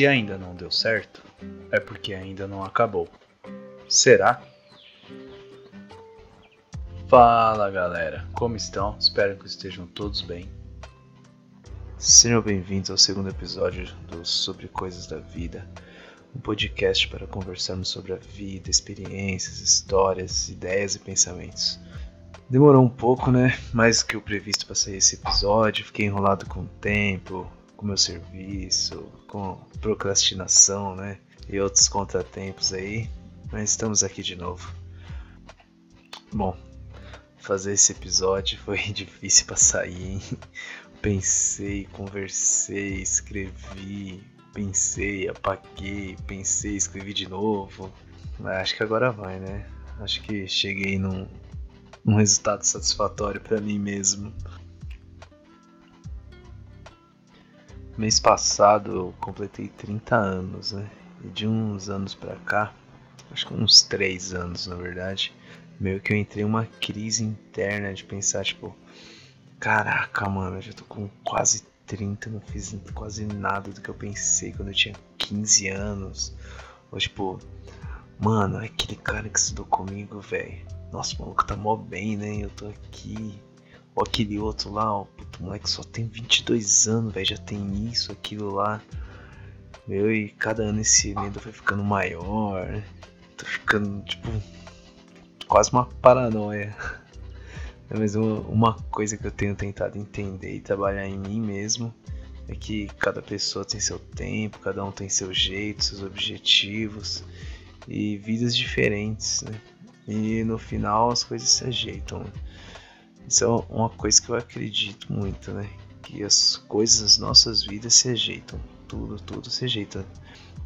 Se ainda não deu certo, é porque ainda não acabou. Será? Fala galera, como estão? Espero que estejam todos bem. Sejam bem-vindos ao segundo episódio do Sobre Coisas da Vida, um podcast para conversarmos sobre a vida, experiências, histórias, ideias e pensamentos. Demorou um pouco, né? Mais que o previsto para sair esse episódio, fiquei enrolado com o tempo, com meu serviço, com procrastinação, né? E outros contratempos aí. Mas estamos aqui de novo. Bom, fazer esse episódio foi difícil para sair, hein? Pensei, conversei, escrevi, pensei, apaguei, pensei, escrevi de novo. Mas acho que agora vai, né? Acho que cheguei num, num resultado satisfatório para mim mesmo. Mês passado eu completei 30 anos, né? E de uns anos pra cá, acho que uns 3 anos na verdade, meio que eu entrei uma crise interna de pensar, tipo, caraca, mano, eu já tô com quase 30, não fiz quase nada do que eu pensei quando eu tinha 15 anos. Ou tipo, mano, aquele cara que estudou comigo, velho. Nossa, o maluco tá mó bem, né? Eu tô aqui, aquele outro lá, ó, puto, moleque só tem 22 anos, velho, já tem isso, aquilo lá. Meu, e cada ano esse medo vai ficando maior, né? Tô ficando, tipo, quase uma paranoia. Mas uma coisa que eu tenho tentado entender e trabalhar em mim mesmo é que cada pessoa tem seu tempo, cada um tem seu jeito, seus objetivos e vidas diferentes, né? E no final as coisas se ajeitam. Isso é uma coisa que eu acredito muito, né? Que as coisas das nossas vidas se ajeitam. Tudo, tudo se ajeita.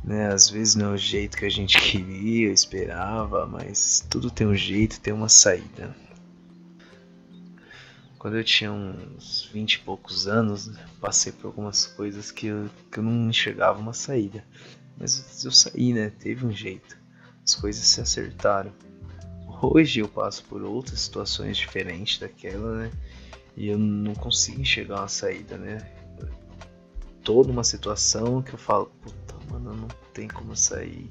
Né? Às vezes não é o jeito que a gente queria, esperava, mas tudo tem um jeito, tem uma saída. Quando eu tinha uns 20 e poucos anos, passei por algumas coisas que eu, que eu não enxergava uma saída. Mas eu saí, né? Teve um jeito. As coisas se acertaram. Hoje eu passo por outras situações diferentes daquela, né? E eu não consigo enxergar uma saída, né? Toda uma situação que eu falo, puta, mano, não tem como sair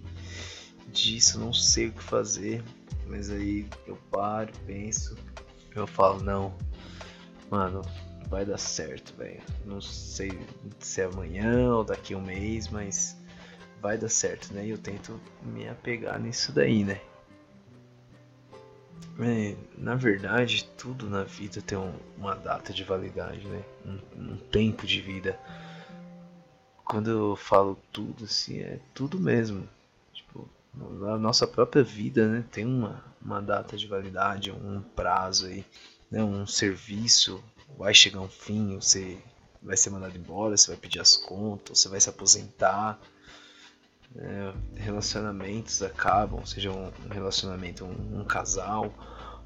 disso, não sei o que fazer. Mas aí eu paro, penso, eu falo, não, mano, vai dar certo, velho. Não sei se é amanhã ou daqui a um mês, mas vai dar certo, né? E eu tento me apegar nisso daí, né? É, na verdade, tudo na vida tem um, uma data de validade, né? Um, um, tempo de vida. Quando eu falo tudo, assim, é tudo mesmo. Tipo, a nossa própria vida, né? Tem uma, uma data de validade, um prazo aí, né? Um serviço vai chegar um fim, você vai ser mandado embora, você vai pedir as contas, você vai se aposentar é, relacionamentos acabam, seja um, relacionamento, um, um, casal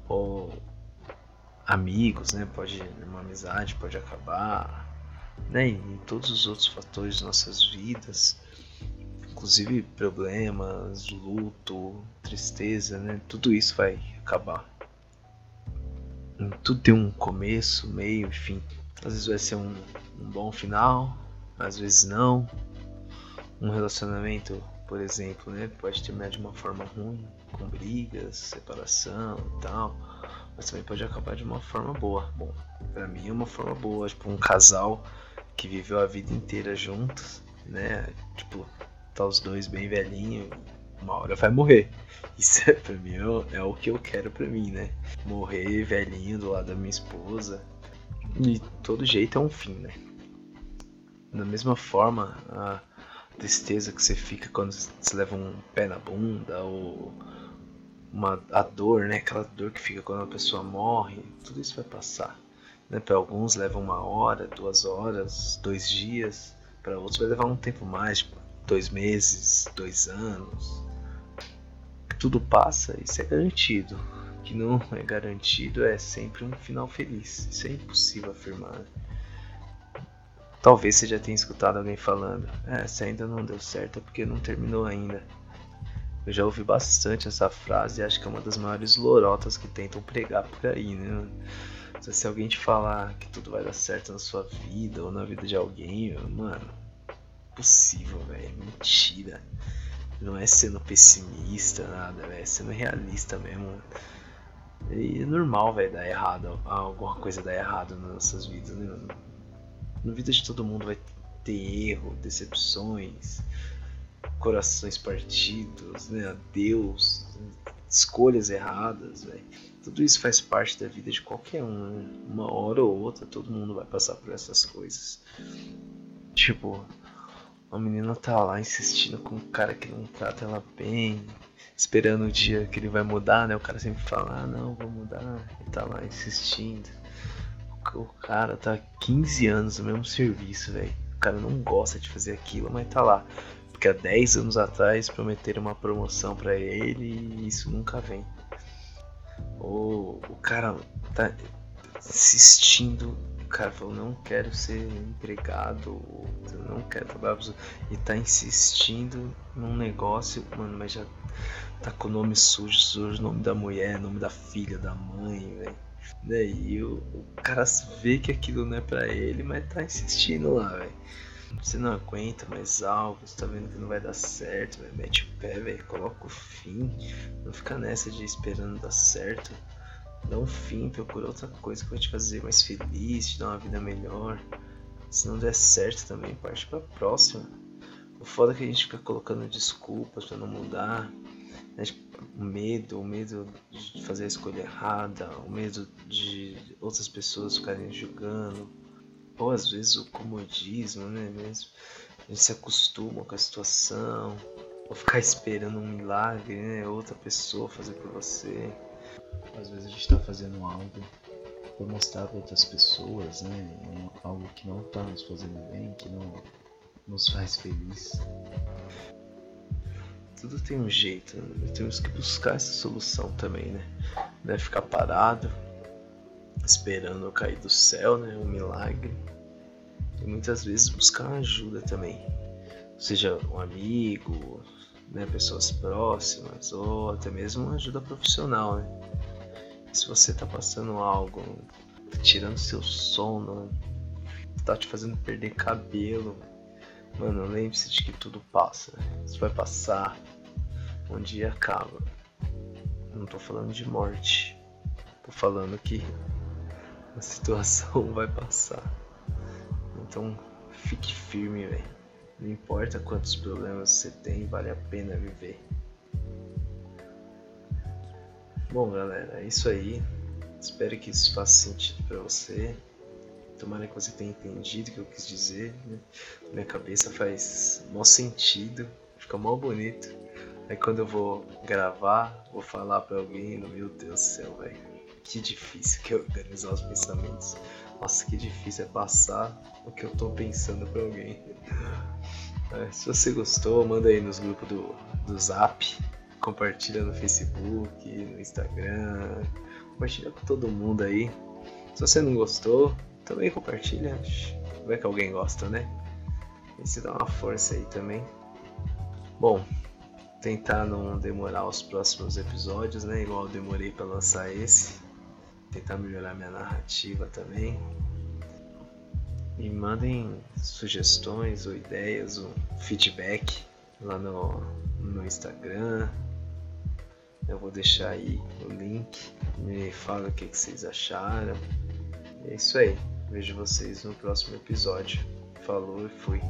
ou amigos, né? Pode uma amizade pode acabar, né? E todos os outros fatores de nossas vidas, inclusive problemas, luto, tristeza, né? Tudo isso vai acabar. Tudo tem um começo, meio, enfim. Às vezes vai ser um, um bom final, às vezes não um relacionamento, por exemplo, né, pode terminar de uma forma ruim, com brigas, separação e tal, mas também pode acabar de uma forma boa. Bom, para mim é uma forma boa, tipo um casal que viveu a vida inteira juntos, né, tipo, tá os dois bem velhinhos, uma hora vai morrer. Isso é, pra mim é, é o que eu quero pra mim, né? Morrer velhinho do lado da minha esposa. De todo jeito é um fim, né? Da mesma forma, a, tristeza que você fica quando você leva um pé na bunda ou uma a dor, né? Aquela dor que fica quando a pessoa morre, tudo isso vai passar. Né? Para alguns leva uma hora, duas horas, dois dias. Para outros vai levar um tempo mais, tipo, dois meses, dois anos. Tudo passa, isso é garantido. O que não é garantido é sempre um final feliz. Isso é impossível afirmar. Talvez você já tenha escutado alguém falando: é, se ainda não deu certo é porque não terminou ainda. Eu já ouvi bastante essa frase e acho que é uma das maiores lorotas que tentam pregar por aí, né? Se alguém te falar que tudo vai dar certo na sua vida ou na vida de alguém, mano, possível, velho. Mentira. Não é sendo pessimista, nada, velho. É sendo realista mesmo. E é normal, velho, dar errado. Alguma coisa dar errado nas nossas vidas, né? Na vida de todo mundo vai ter erro, decepções, corações partidos, né? Deus, escolhas erradas. Tudo isso faz parte da vida de qualquer um. Né? Uma hora ou outra, todo mundo vai passar por essas coisas. Tipo, a menina tá lá insistindo com um cara que não trata ela bem, esperando o dia que ele vai mudar, né? O cara sempre fala, ah não, vou mudar. Ele tá lá insistindo. O cara tá 15 anos no mesmo serviço, velho. O cara não gosta de fazer aquilo, mas tá lá. Porque há 10 anos atrás prometeram uma promoção para ele e isso nunca vem. Ou o cara tá insistindo o cara falou, não quero ser empregado, não quero trabalhar e tá insistindo num negócio, mano, mas já tá com o nome sujo, sujo, nome da mulher, nome da filha, da mãe, velho. Daí o, o cara vê que aquilo não é pra ele, mas tá insistindo lá, velho. Você não aguenta mais algo, você tá vendo que não vai dar certo, véio. mete o pé, velho, coloca o fim. Não fica nessa de esperando dar certo. Dá um fim, procura outra coisa que vai te fazer mais feliz, te dar uma vida melhor. Se não der certo também, parte pra próxima. O foda é que a gente fica colocando desculpas para não mudar. Né? O medo, o medo de fazer a escolha errada, o medo de outras pessoas ficarem julgando. Ou às vezes o comodismo, né? Mesmo. A gente se acostuma com a situação. Ou ficar esperando um milagre, né? Outra pessoa fazer por você. Às vezes a gente está fazendo algo para mostrar para outras pessoas, né? Algo que não está nos fazendo bem, que não nos faz feliz. Tudo tem um jeito, né? temos que buscar essa solução também, né? Não é ficar parado, esperando cair do céu, né? Um milagre. E muitas vezes buscar ajuda também. Seja um amigo, né? pessoas próximas, ou até mesmo uma ajuda profissional, né? Se você tá passando algo, tirando seu sono, tá te fazendo perder cabelo, mano, lembre-se de que tudo passa. Isso vai passar. Um dia acaba. Não tô falando de morte. Tô falando que a situação vai passar. Então fique firme, velho. Não importa quantos problemas você tem, vale a pena viver. Bom, galera, é isso aí. Espero que isso faça sentido para você. Tomara que você tenha entendido o que eu quis dizer. Né? Minha cabeça faz mó sentido, fica mó bonito. Aí quando eu vou gravar, vou falar para alguém, meu Deus do céu, velho. Que difícil que é organizar os pensamentos. Nossa, que difícil é passar o que eu tô pensando para alguém. É, se você gostou, manda aí nos grupos do, do Zap compartilha no Facebook, no Instagram, compartilha com todo mundo aí. Se você não gostou, também compartilha. Vai que alguém gosta, né? E se dá uma força aí também. Bom, tentar não demorar os próximos episódios, né? Igual eu demorei para lançar esse. Tentar melhorar minha narrativa também. E mandem sugestões ou ideias, um feedback lá no, no Instagram, eu vou deixar aí o link. Me fala o que, que vocês acharam. É isso aí. Vejo vocês no próximo episódio. Falou e fui.